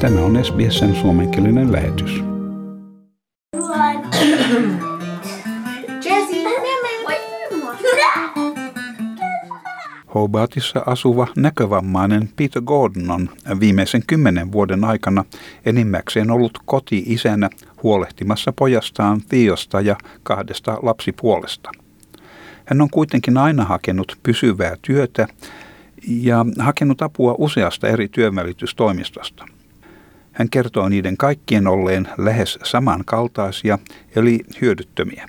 Tämä on SBSn suomenkielinen lähetys. Hobartissa asuva näkövammainen Peter Gordon on viimeisen kymmenen vuoden aikana enimmäkseen ollut koti-isänä huolehtimassa pojastaan Theosta ja kahdesta lapsipuolesta. Hän on kuitenkin aina hakenut pysyvää työtä ja hakenut apua useasta eri työnvälitystoimistosta. Hän kertoo niiden kaikkien olleen lähes samankaltaisia eli hyödyttömiä.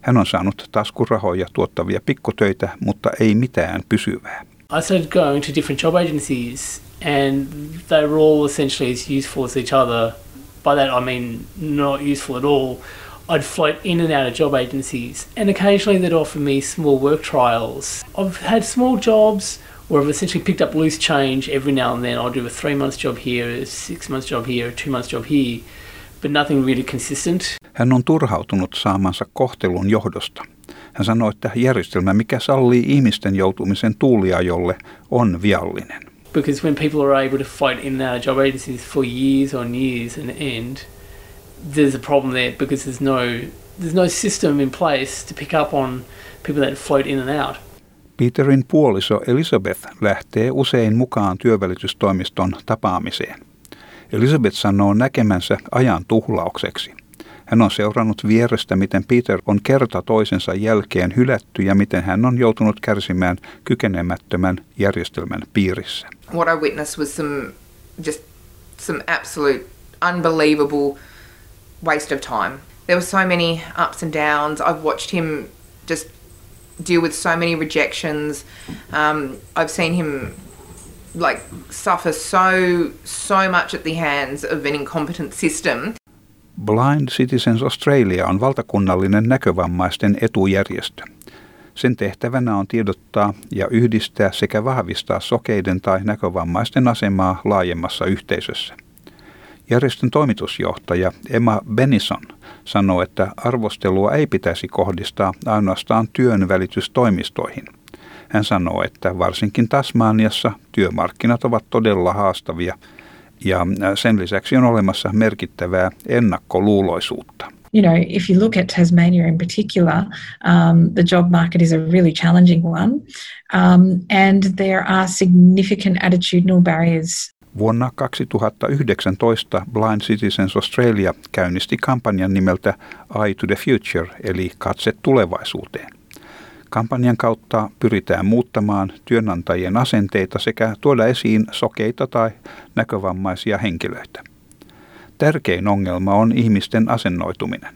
Hän on saanut taskurahoja tuottavia pikkutöitä, mutta ei mitään pysyvää. I started going to different job agencies and they were all essentially as useful as each other. By that I mean not useful at all. I'd float in and out of job agencies and occasionally they'd offer me small work trials. I've had small jobs where I've essentially picked up loose change every now and then. I'll do a three month job here, a six month job here, a two month job here, but nothing really consistent. Hän on turhautunut saamansa kohtelun johdosta. Hän sanoi, että järjestelmä, mikä sallii ihmisten joutumisen tuuliajolle, on viallinen. Because when people are able to fight in and out of job agencies for years on years and end, there's a problem there because there's no there's no system in place to pick up on people that float in and out. Peterin puoliso Elizabeth lähtee usein mukaan työvälitystoimiston tapaamiseen. Elizabeth sanoo näkemänsä ajan tuhlaukseksi. Hän on seurannut vierestä, miten Peter on kerta toisensa jälkeen hylätty ja miten hän on joutunut kärsimään kykenemättömän järjestelmän piirissä. What I witnessed was some just some absolute unbelievable waste of time. There were so many ups and downs. I've watched him just deal with so many rejections. Um, I've seen him like suffer so so much at the hands of an incompetent system. Blind Citizens Australia on valtakunnallinen näkövammaisten etujärjestö. Sen tehtävänä on tiedottaa ja yhdistää sekä vahvistaa sokeiden tai näkövammaisten asemaa laajemmassa yhteisössä. Järjestön toimitusjohtaja Emma Benison sanoo, että arvostelua ei pitäisi kohdistaa ainoastaan työn välitystoimistoihin. Hän sanoo, että varsinkin Tasmaniassa työmarkkinat ovat todella haastavia ja sen lisäksi on olemassa merkittävää ennakkoluuloisuutta. you know, if you look at Tasmania in particular, um, the job market is a really challenging one, um, and there are significant attitudinal barriers. Vuonna 2019 Blind Citizens Australia käynnisti kampanjan nimeltä Eye to the Future, eli katse tulevaisuuteen. Kampanjan kautta pyritään muuttamaan työnantajien asenteita sekä tuoda esiin sokeita tai näkövammaisia henkilöitä. Tärkein ongelma on ihmisten asennoituminen.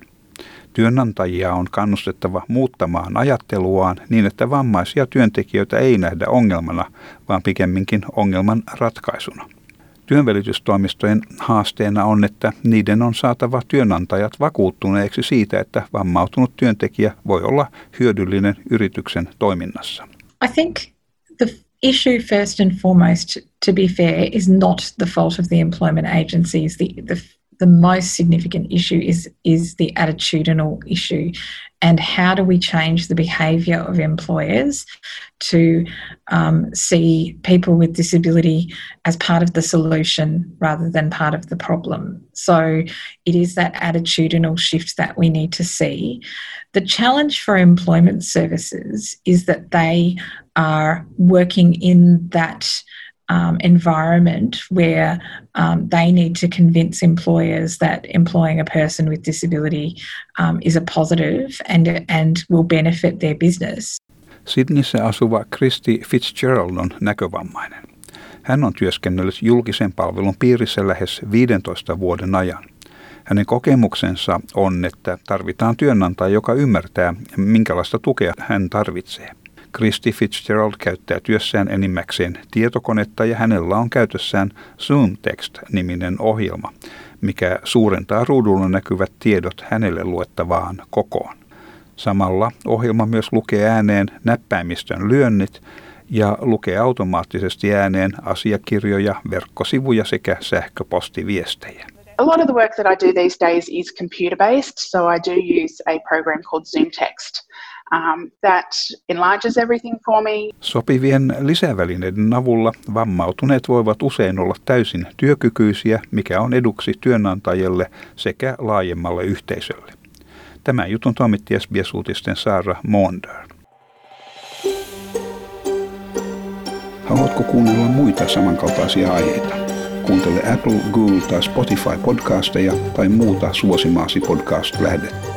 Työnantajia on kannustettava muuttamaan ajatteluaan niin, että vammaisia työntekijöitä ei nähdä ongelmana, vaan pikemminkin ongelman ratkaisuna. Työnvälitystoimistojen haasteena on, että niiden on saatava työnantajat vakuuttuneeksi siitä, että vammautunut työntekijä voi olla hyödyllinen yrityksen toiminnassa. I think the issue first and foremost, to be fair, is not the fault of the employment agencies. The, the, the most significant issue is, is the attitudinal issue. And how do we change the behaviour of employers to um, see people with disability as part of the solution rather than part of the problem? So it is that attitudinal shift that we need to see. The challenge for employment services is that they are working in that um, environment where um, they need to convince employers that employing a person with disability um, is a positive and, and will benefit their business. Sydneyssä asuva Christy Fitzgerald on näkövammainen. Hän on työskennellyt julkisen palvelun piirissä lähes 15 vuoden ajan. Hänen kokemuksensa on, että tarvitaan työnantaja, joka ymmärtää, minkälaista tukea hän tarvitsee. Christy Fitzgerald käyttää työssään enimmäkseen tietokonetta ja hänellä on käytössään Zoom Text-niminen ohjelma, mikä suurentaa ruudulla näkyvät tiedot hänelle luettavaan kokoon. Samalla ohjelma myös lukee ääneen näppäimistön lyönnit ja lukee automaattisesti ääneen asiakirjoja, verkkosivuja sekä sähköpostiviestejä. A lot of the work that I do these days is computer based, so I do use a program called Zoom Text. Um, that enlarges everything for me. Sopivien lisävälineiden avulla vammautuneet voivat usein olla täysin työkykyisiä, mikä on eduksi työnantajille sekä laajemmalle yhteisölle. Tämän jutun toimitti SBS-uutisten Saara Monder. Haluatko kuunnella muita samankaltaisia aiheita? Kuuntele Apple, Google tai Spotify podcasteja tai muuta suosimaasi podcast-lähdettä.